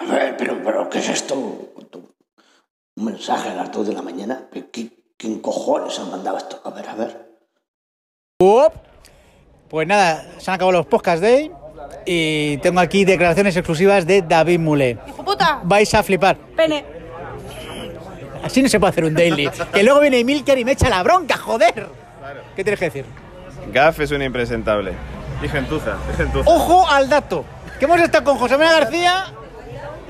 A ver, pero, pero, ¿qué es esto? Un mensaje a las 2 de la mañana. ¿Qué, quién cojones ha mandado esto? A ver, a ver. Pues nada, se han acabado los podcast day y tengo aquí declaraciones exclusivas de David Moulet. ¡Hijo puta! Vais a flipar. Pene. Así no se puede hacer un daily. Que luego viene Milker y me echa la bronca, joder. ¿Qué tienes que decir? Gaf es un impresentable. Y gentuza, gentuza. Ojo al dato. Que hemos estado con José María García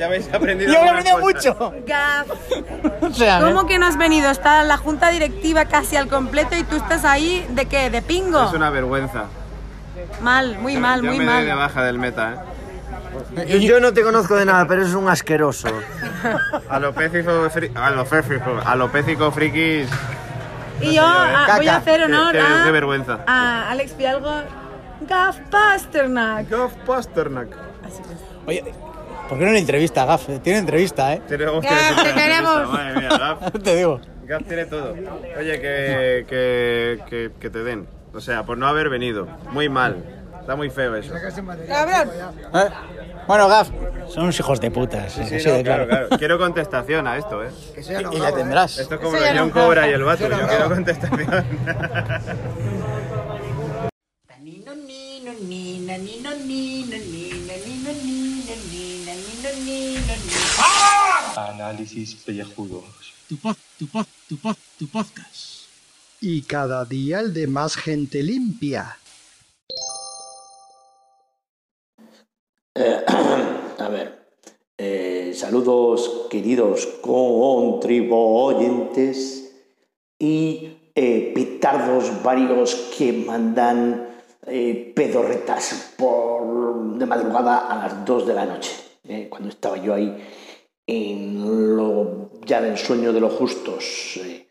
Ya habéis aprendido. y hemos algunas aprendido mucho. Gaf. O sea, ¿Cómo ¿eh? que no has venido? Está la junta directiva casi al completo y tú estás ahí de qué? ¿De pingo? Es una vergüenza. Mal, muy mal, Yo muy me doy de mal. baja del meta, ¿eh? Yo, yo no te conozco de nada, pero eres un asqueroso. Alopécico, fri- alopécico, frikis. Y yo ah, voy a hacer honor Qué- qué- a, qué vergüenza. a Alex Fialgo. Gaf Pasternak. Gaf Pasternak. Oye, ¿por qué no le entrevista a Gaf? Tiene entrevista, ¿eh? Tiene, hostia, Gaf, te queremos. Madre mía, Gaf. Te digo. Gaf tiene todo. Oye, que, que, que, que te den. O sea, por no haber venido. Muy mal. Está muy feo eso. Cabrón. ¿Eh? Bueno, Gaf, son unos hijos de putas. Sí, así no, de claro, claro. Quiero contestación a esto, ¿eh? Y, y la tendrás. Esto es como Eso la ya John no. Cobra y el vato. Yo quiero contestación. Análisis pellejudos. Tu pod, tu pod, tu pod, tu podcast. Y cada día el de más gente limpia. Eh, a ver. eh, saludos, queridos contribuyentes y eh, petardos varios que mandan eh, pedorretas por, de madrugada a las 2 de la noche. eh, cuando estaba yo ahí en lo, ya en el sueño de los justos. eh.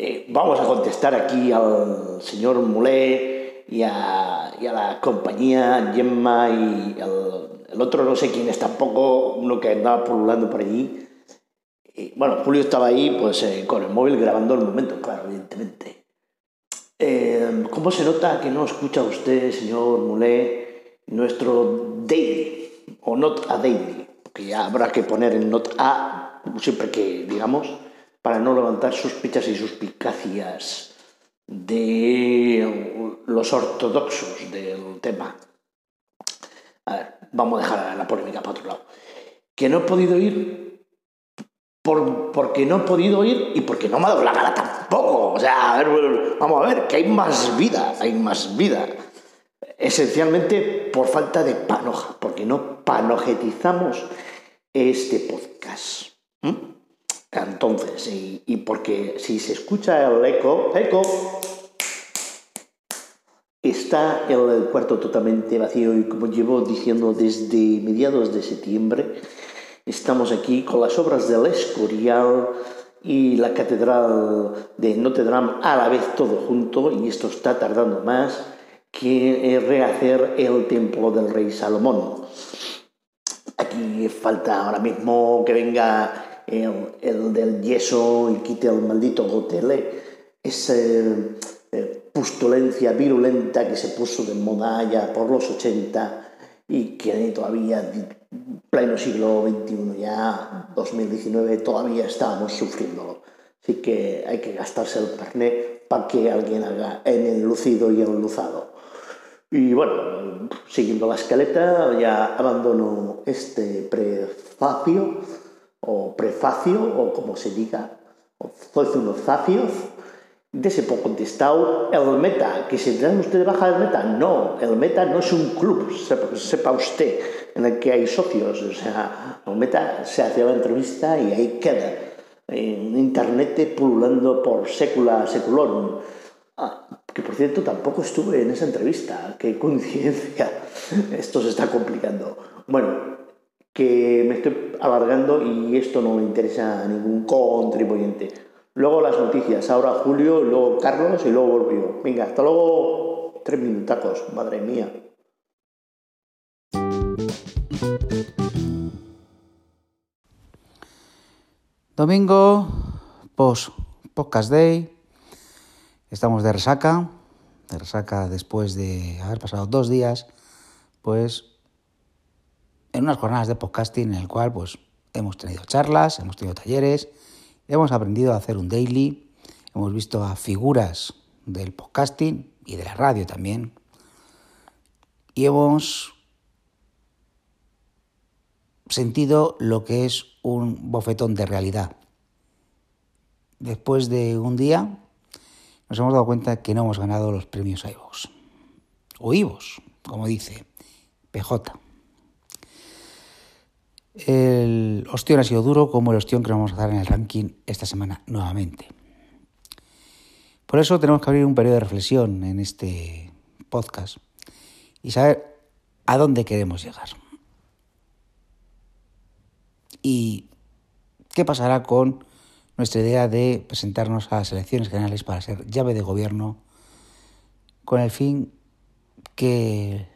Eh, vamos a contestar aquí al señor Mulé y a, y a la compañía Gemma y el, el otro no sé quién es tampoco, uno que andaba pululando por allí. Y, bueno, Julio estaba ahí pues eh, con el móvil grabando el momento, claro, evidentemente. Eh, ¿Cómo se nota que no escucha usted, señor Mulé, nuestro daily o not a daily? Ya habrá que poner el not a siempre que digamos para no levantar sospechas y suspicacias de los ortodoxos del tema. A ver, vamos a dejar la polémica para otro lado. Que no he podido ir por, porque no he podido ir y porque no me ha dado la gana tampoco. O sea, a ver, vamos a ver, que hay más vida, hay más vida. Esencialmente por falta de panoja, no panojetizamos este podcast. Entonces, y, y porque si se escucha el eco, eco, está el cuarto totalmente vacío y como llevo diciendo desde mediados de septiembre, estamos aquí con las obras del Escorial y la Catedral de Notre Dame a la vez todo junto y esto está tardando más que eh, rehacer el templo del rey Salomón. Aquí falta ahora mismo que venga el, el del yeso y quite el maldito gotele. Esa eh, pustulencia virulenta que se puso de moda ya por los 80 y que todavía, pleno siglo XXI, ya 2019, todavía estábamos sufriéndolo. Así que hay que gastarse el carnet para que alguien haga en el lucido y el luzado. Y bueno, siguiendo la escaleta, ya abandono este prefacio, o prefacio, o como se diga, o zafios. De ese poco contestado, el Meta, que se dan usted de baja del Meta, no, el Meta no es un club, sepa, sepa usted, en el que hay socios, o sea, el Meta se hace la entrevista y ahí queda, en internet pululando por sécula seculorum. Que por cierto tampoco estuve en esa entrevista, qué coincidencia, esto se está complicando. Bueno, que me estoy alargando y esto no me interesa a ningún contribuyente. Luego las noticias, ahora Julio, luego Carlos y luego yo. Venga, hasta luego, tres minutacos, madre mía. Domingo, post podcast day. Estamos de resaca, de resaca después de haber pasado dos días, pues en unas jornadas de podcasting en el cual pues hemos tenido charlas, hemos tenido talleres, hemos aprendido a hacer un daily, hemos visto a figuras del podcasting y de la radio también. Y hemos sentido lo que es un bofetón de realidad. Después de un día nos hemos dado cuenta que no hemos ganado los premios iVox. O IVOS, como dice PJ. El ostión ha sido duro como el ostión que vamos a dar en el ranking esta semana nuevamente. Por eso tenemos que abrir un periodo de reflexión en este podcast y saber a dónde queremos llegar. Y qué pasará con nuestra idea de presentarnos a las elecciones generales para ser llave de gobierno con el fin que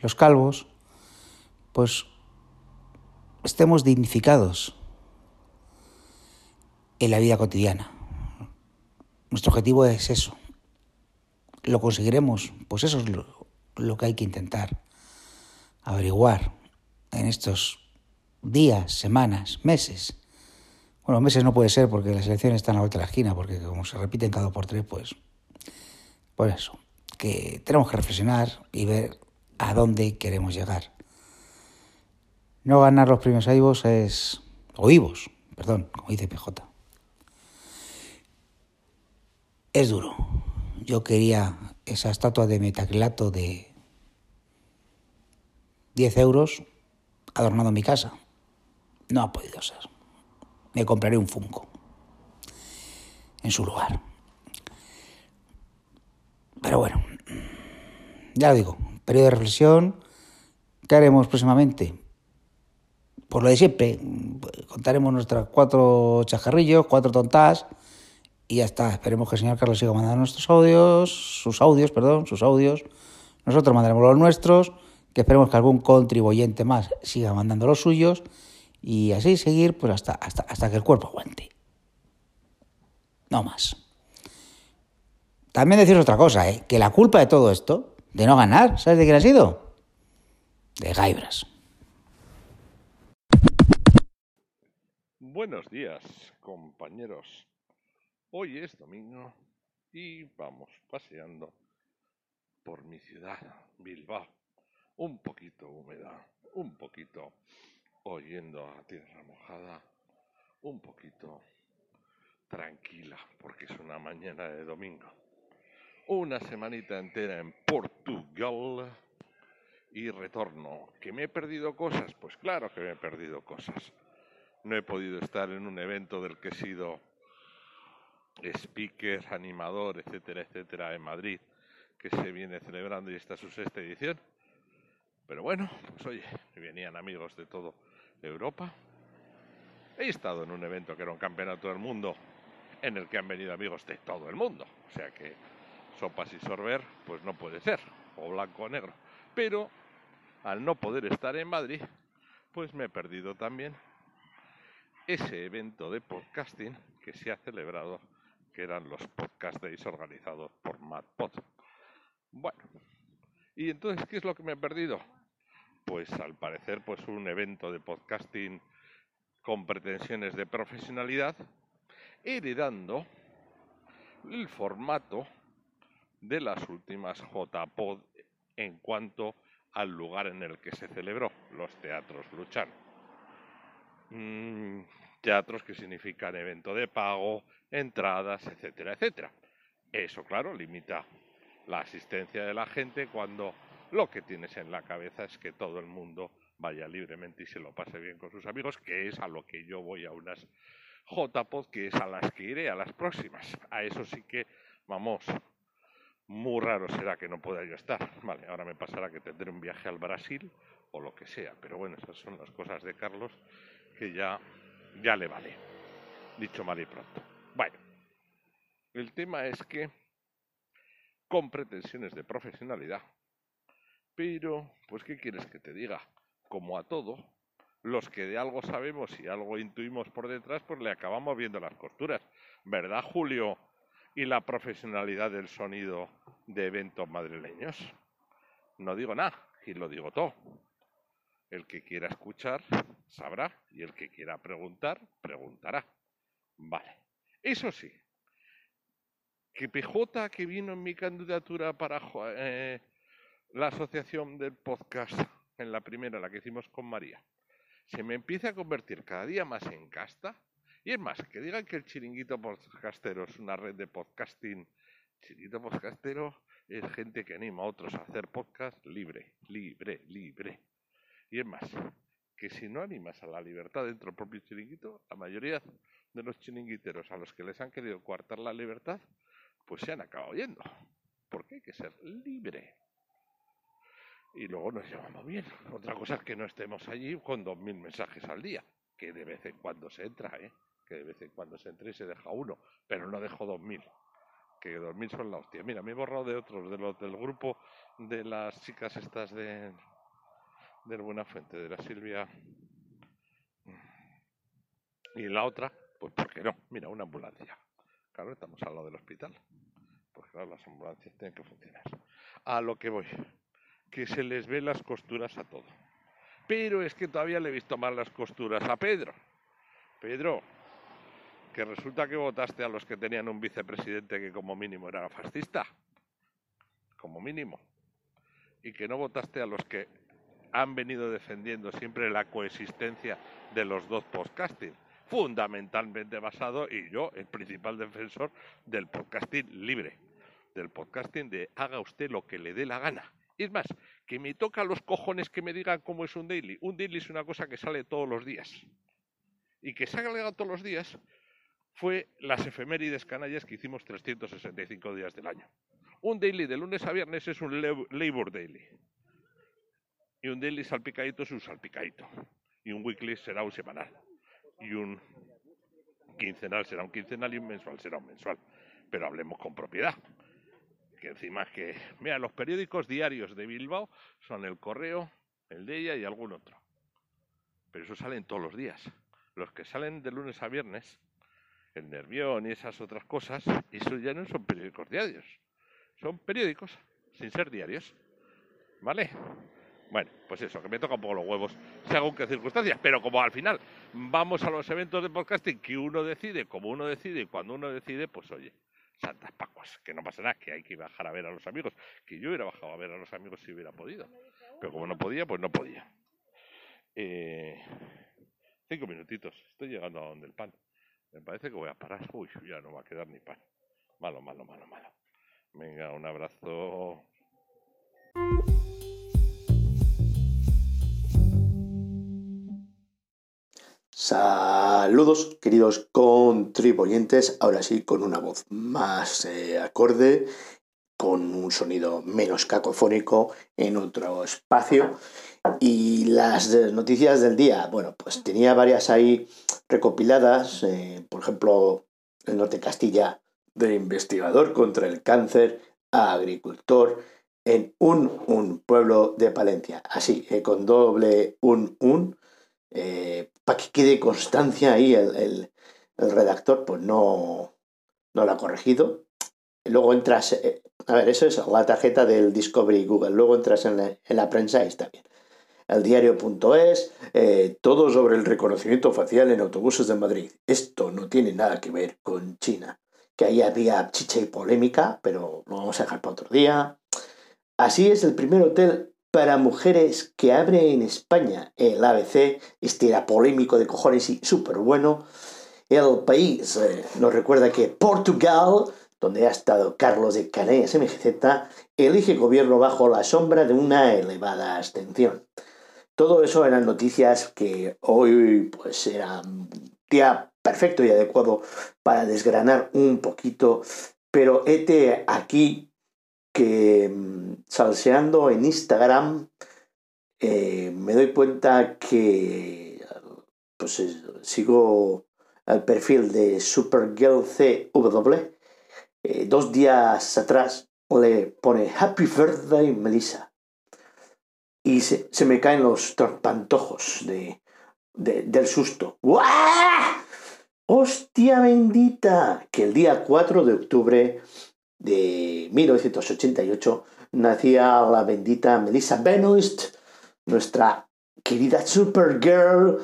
los calvos pues estemos dignificados en la vida cotidiana. Nuestro objetivo es eso. ¿Lo conseguiremos? Pues eso es lo, lo que hay que intentar averiguar en estos días, semanas, meses bueno, meses no puede ser porque las elecciones están a la vuelta de la esquina, porque como se repiten cada por tres, pues. Por eso, que tenemos que reflexionar y ver a dónde queremos llegar. No ganar los premios IVOS es. o IVOS, perdón, como dice PJ. Es duro. Yo quería esa estatua de metacrilato de 10 euros adornando mi casa. No ha podido ser me compraré un Funko en su lugar. Pero bueno, ya lo digo, periodo de reflexión. ¿Qué haremos próximamente? Por lo de siempre, contaremos nuestras cuatro chajarrillos, cuatro tontas y ya está. Esperemos que el señor Carlos siga mandando nuestros audios, sus audios, perdón, sus audios. Nosotros mandaremos los nuestros, que esperemos que algún contribuyente más siga mandando los suyos y así seguir pues hasta, hasta, hasta que el cuerpo aguante. No más. También decir otra cosa, ¿eh? que la culpa de todo esto, de no ganar, ¿sabes de quién ha sido? De Gaibras. Buenos días, compañeros. Hoy es domingo y vamos paseando por mi ciudad, Bilbao. Un poquito húmeda, un poquito oyendo a tierra mojada un poquito tranquila, porque es una mañana de domingo. Una semanita entera en Portugal y retorno. ¿Que me he perdido cosas? Pues claro que me he perdido cosas. No he podido estar en un evento del que he sido speaker, animador, etcétera, etcétera, en Madrid, que se viene celebrando y esta es su sexta edición. Pero bueno, pues oye, venían amigos de todo Europa. He estado en un evento que era un campeonato del mundo en el que han venido amigos de todo el mundo. O sea que sopas y sorber, pues no puede ser, o blanco o negro. Pero al no poder estar en Madrid, pues me he perdido también ese evento de podcasting que se ha celebrado, que eran los podcast days organizados por MadPod. Bueno, ¿y entonces qué es lo que me he perdido? Pues al parecer pues un evento de podcasting con pretensiones de profesionalidad, heredando el formato de las últimas JPod en cuanto al lugar en el que se celebró, los teatros Luchan. Mm, teatros que significan evento de pago, entradas, etcétera, etcétera. Eso, claro, limita la asistencia de la gente cuando lo que tienes en la cabeza es que todo el mundo vaya libremente y se lo pase bien con sus amigos, que es a lo que yo voy a unas JPod, que es a las que iré, a las próximas. A eso sí que, vamos, muy raro será que no pueda yo estar. Vale, ahora me pasará que tendré un viaje al Brasil o lo que sea, pero bueno, esas son las cosas de Carlos que ya, ya le vale. Dicho mal y pronto. Bueno, el tema es que con pretensiones de profesionalidad, pero, pues, ¿qué quieres que te diga? Como a todo, los que de algo sabemos y algo intuimos por detrás, pues le acabamos viendo las costuras. ¿Verdad, Julio? Y la profesionalidad del sonido de eventos madrileños. No digo nada, y lo digo todo. El que quiera escuchar sabrá y el que quiera preguntar preguntará. Vale. Eso sí, que PJ que vino en mi candidatura para eh, la asociación del podcast, en la primera, la que hicimos con María, se me empieza a convertir cada día más en casta. Y es más, que digan que el chiringuito podcastero es una red de podcasting. Chiringuito podcastero es gente que anima a otros a hacer podcast libre, libre, libre. Y es más, que si no animas a la libertad dentro del propio chiringuito, la mayoría de los chiringuiteros a los que les han querido coartar la libertad, pues se han acabado yendo. Porque hay que ser libre. Y luego nos llevamos bien. Otra cosa es que no estemos allí con dos mil mensajes al día, que de vez en cuando se entra, ¿eh? que de vez en cuando se entra y se deja uno, pero no dejo dos mil que dormir son la hostia. Mira, me he borrado de otros, de los del grupo de las chicas estas de del Buena Fuente, de la Silvia. Y la otra, pues porque no, mira, una ambulancia. Claro, estamos al lado del hospital. Pues claro, las ambulancias tienen que funcionar. A lo que voy, que se les ve las costuras a todo. Pero es que todavía le he visto mal las costuras a Pedro. Pedro, que resulta que votaste a los que tenían un vicepresidente que como mínimo era fascista, como mínimo, y que no votaste a los que han venido defendiendo siempre la coexistencia de los dos podcasting, fundamentalmente basado, y yo, el principal defensor del podcasting libre, del podcasting de haga usted lo que le dé la gana. Es más, que me toca los cojones que me digan cómo es un daily. Un daily es una cosa que sale todos los días. Y que salga todos los días fue las efemérides canallas que hicimos 365 días del año. Un daily de lunes a viernes es un Labor Daily. Y un daily salpicadito es un salpicadito. Y un weekly será un semanal. Y un quincenal será un quincenal y un mensual será un mensual. Pero hablemos con propiedad. Que encima que, mira, los periódicos diarios de Bilbao son el Correo, el de ella y algún otro. Pero eso salen todos los días. Los que salen de lunes a viernes el Nervión y esas otras cosas, eso ya no son periódicos diarios. Son periódicos sin ser diarios. ¿Vale? Bueno, pues eso, que me toca un poco los huevos, según qué circunstancias. Pero como al final vamos a los eventos de podcasting que uno decide, como uno decide y cuando uno decide, pues oye, santas pacuas, que no pasa nada, que hay que bajar a ver a los amigos. Que yo hubiera bajado a ver a los amigos si hubiera podido. Pero como no podía, pues no podía. Eh, cinco minutitos, estoy llegando a donde el pan. Me parece que voy a parar. Uy, ya no va a quedar ni pan. Malo, malo, malo, malo. Venga, un abrazo. Saludos, queridos contribuyentes. Ahora sí, con una voz más eh, acorde, con un sonido menos cacofónico en otro espacio. Y las noticias del día, bueno, pues tenía varias ahí recopiladas, eh, por ejemplo, el Norte Castilla, de investigador contra el cáncer a agricultor en un, un pueblo de Palencia. Así, eh, con doble un un, eh, para que quede constancia ahí el, el, redactor, pues no, no lo ha corregido. Luego entras, a ver, eso es la tarjeta del Discovery Google, luego entras en la, en la prensa y está bien el diario.es, eh, todo sobre el reconocimiento facial en autobuses de Madrid. Esto no tiene nada que ver con China, que ahí había chicha y polémica, pero lo vamos a dejar para otro día. Así es el primer hotel para mujeres que abre en España. El ABC, este era polémico de cojones y súper bueno. El país eh, nos recuerda que Portugal, donde ha estado Carlos de Canellas MGZ, elige gobierno bajo la sombra de una elevada abstención. Todo eso eran noticias que hoy pues era un día perfecto y adecuado para desgranar un poquito, pero este aquí que mm, salseando en Instagram eh, me doy cuenta que pues sigo el perfil de Supergirl CW. Eh, dos días atrás le pone Happy Birthday Melissa y se, se me caen los trompantojos de, de, del susto. ¡Guau! ¡Hostia bendita! Que el día 4 de octubre de 1988 nacía la bendita Melissa Benoist, nuestra querida Supergirl,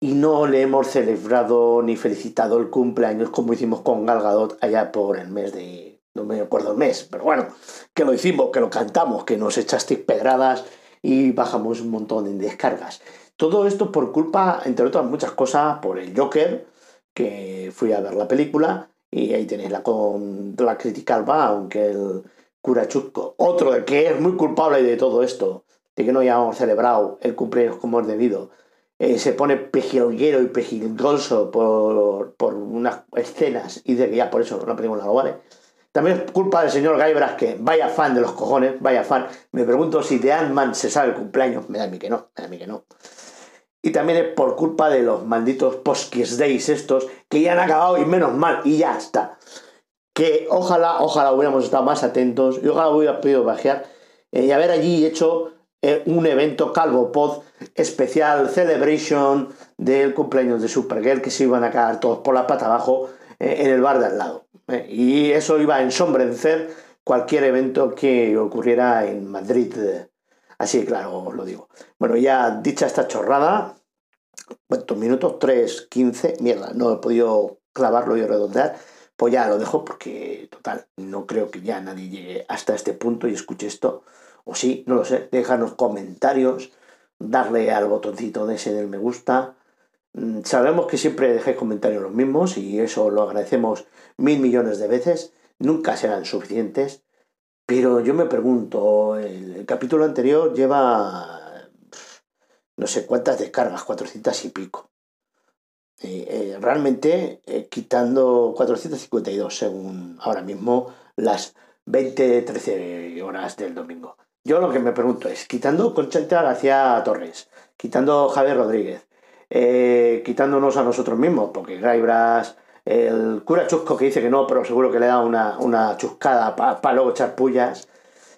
y no le hemos celebrado ni felicitado el cumpleaños como hicimos con Gal Gadot allá por el mes de... no me acuerdo el mes, pero bueno, que lo hicimos, que lo cantamos, que nos echasteis pedradas y bajamos un montón de descargas. Todo esto por culpa, entre otras muchas cosas, por el Joker, que fui a ver la película y ahí tenéis la, con, la crítica alba, aunque el cura Chusco, otro que es muy culpable de todo esto, de que no hayamos celebrado el cumpleaños como es debido, eh, se pone pejilguero y pejilgoso por, por unas escenas y de que ya por eso la película no vale. También es culpa del señor Gaibras, que vaya fan de los cojones, vaya fan. Me pregunto si de Ant-Man se sabe el cumpleaños. Me da a mí que no, me da a mí que no. Y también es por culpa de los malditos Poskies Days estos, que ya han acabado y menos mal, y ya está. Que ojalá, ojalá hubiéramos estado más atentos y ojalá hubiera podido bajear eh, y haber allí hecho eh, un evento Calvo Pod especial celebration del cumpleaños de Supergirl que se iban a caer todos por la pata abajo eh, en el bar de al lado. Y eso iba a ensombrecer cualquier evento que ocurriera en Madrid. Así claro, os lo digo. Bueno, ya dicha esta chorrada, ¿cuántos minutos? 3, 15, mierda, no he podido clavarlo y redondear. Pues ya lo dejo porque, total, no creo que ya nadie llegue hasta este punto y escuche esto o sí, no lo sé, déjanos comentarios, darle al botoncito de ese del me gusta. Mm, sabemos que siempre dejáis comentarios los mismos y eso lo agradecemos mil millones de veces, nunca serán suficientes, pero yo me pregunto, el, capítulo anterior lleva no sé cuántas descargas, 400 y pico. Eh, eh, realmente eh, quitando 452 según ahora mismo las 20-13 horas del domingo. Yo lo que me pregunto es, quitando Conchita García Torres, quitando Javier Rodríguez, quitándonos a nosotros mismos, porque Gaibras, el cura Chusco que dice que no, pero seguro que le da una, chuscada para luego echar pullas,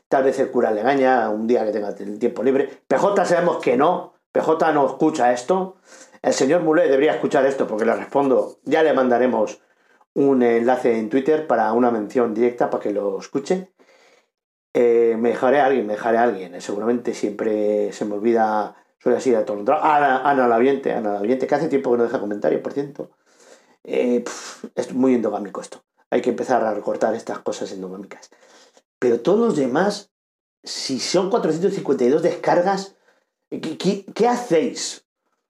tal vez el cura le engaña un día que tenga el tiempo libre. PJ sabemos que no, PJ no escucha esto. El señor Mulé debería escuchar esto porque le respondo, ya le mandaremos un enlace en Twitter para una mención directa para que lo escuche. Eh, me dejaré a alguien, me dejaré alguien. Seguramente siempre se me olvida, suele así de todo. Ana, Ana Laviente, Ana Laviente, que hace tiempo que no deja comentarios, por cierto. Eh, es muy endogámico esto. Hay que empezar a recortar estas cosas endogámicas. Pero todos los demás, si son 452 descargas, ¿qué, qué, hacéis?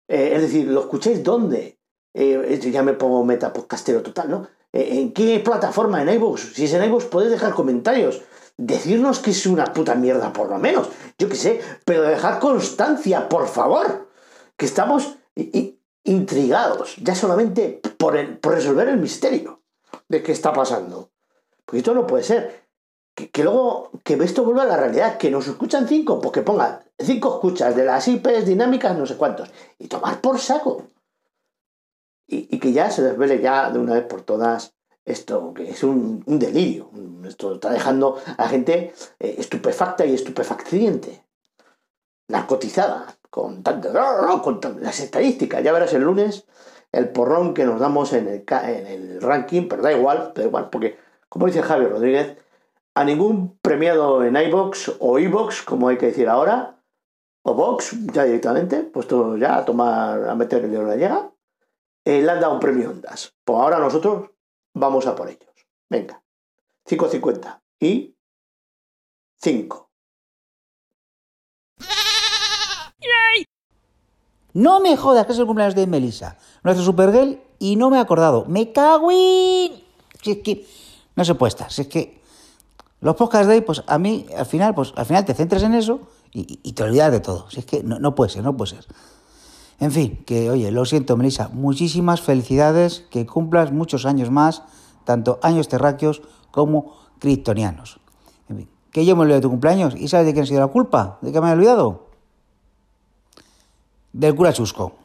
es decir, ¿lo escucháis dónde? ya me pongo meta podcastero total, ¿no? ¿En qué plataforma? En iVoox. Si es en iVoox, podéis dejar comentarios decirnos que es una puta mierda por lo menos, yo qué sé, pero dejar constancia, por favor, que estamos intrigados, ya solamente por, resolver el misterio de qué está pasando. Porque esto no puede ser. Que, luego, que esto vuelva a la realidad, que nos escuchan cinco, pues que ponga cinco escuchas de las IPs dinámicas, no sé cuántos, y tomar por saco. Y, y que ya se desvele ya de una vez por todas esto que es un, delirio. Esto está dejando a la gente eh, estupefacta y estupefacciente. Narcotizada. Con, tanto, con las estadísticas. Ya verás el lunes el porrón que nos damos en el, ranking, pero da igual, da igual, porque, como dice Javier Rodríguez, a ningún premiado en iBox o iBox, como hay que decir ahora, o Box, ya directamente, puesto ya a tomar, a meter el dedo en llega, eh, le han dado un premio Ondas. Pues ahora nosotros Vamos a por ellos. Venga. 5.50 y 5. No me jodas que es el cumpleaños de Melissa, nuestro Supergirl, y no me he acordado. ¡Me cago en! Si es que no se puede estar. Si es que los podcasts de ahí, pues a mí, al final, pues al final te centras en eso y, te olvidas de todo. Si es que no, no puede ser, no puede ser. En fin, que oye, lo siento, Melissa, muchísimas felicidades, que cumplas muchos años más, tanto años terráqueos como kryptonianos. En fin, que yo me olvidé de tu cumpleaños y ¿sabes de quién ha sido la culpa? ¿De qué me he olvidado? Del cura Chusco.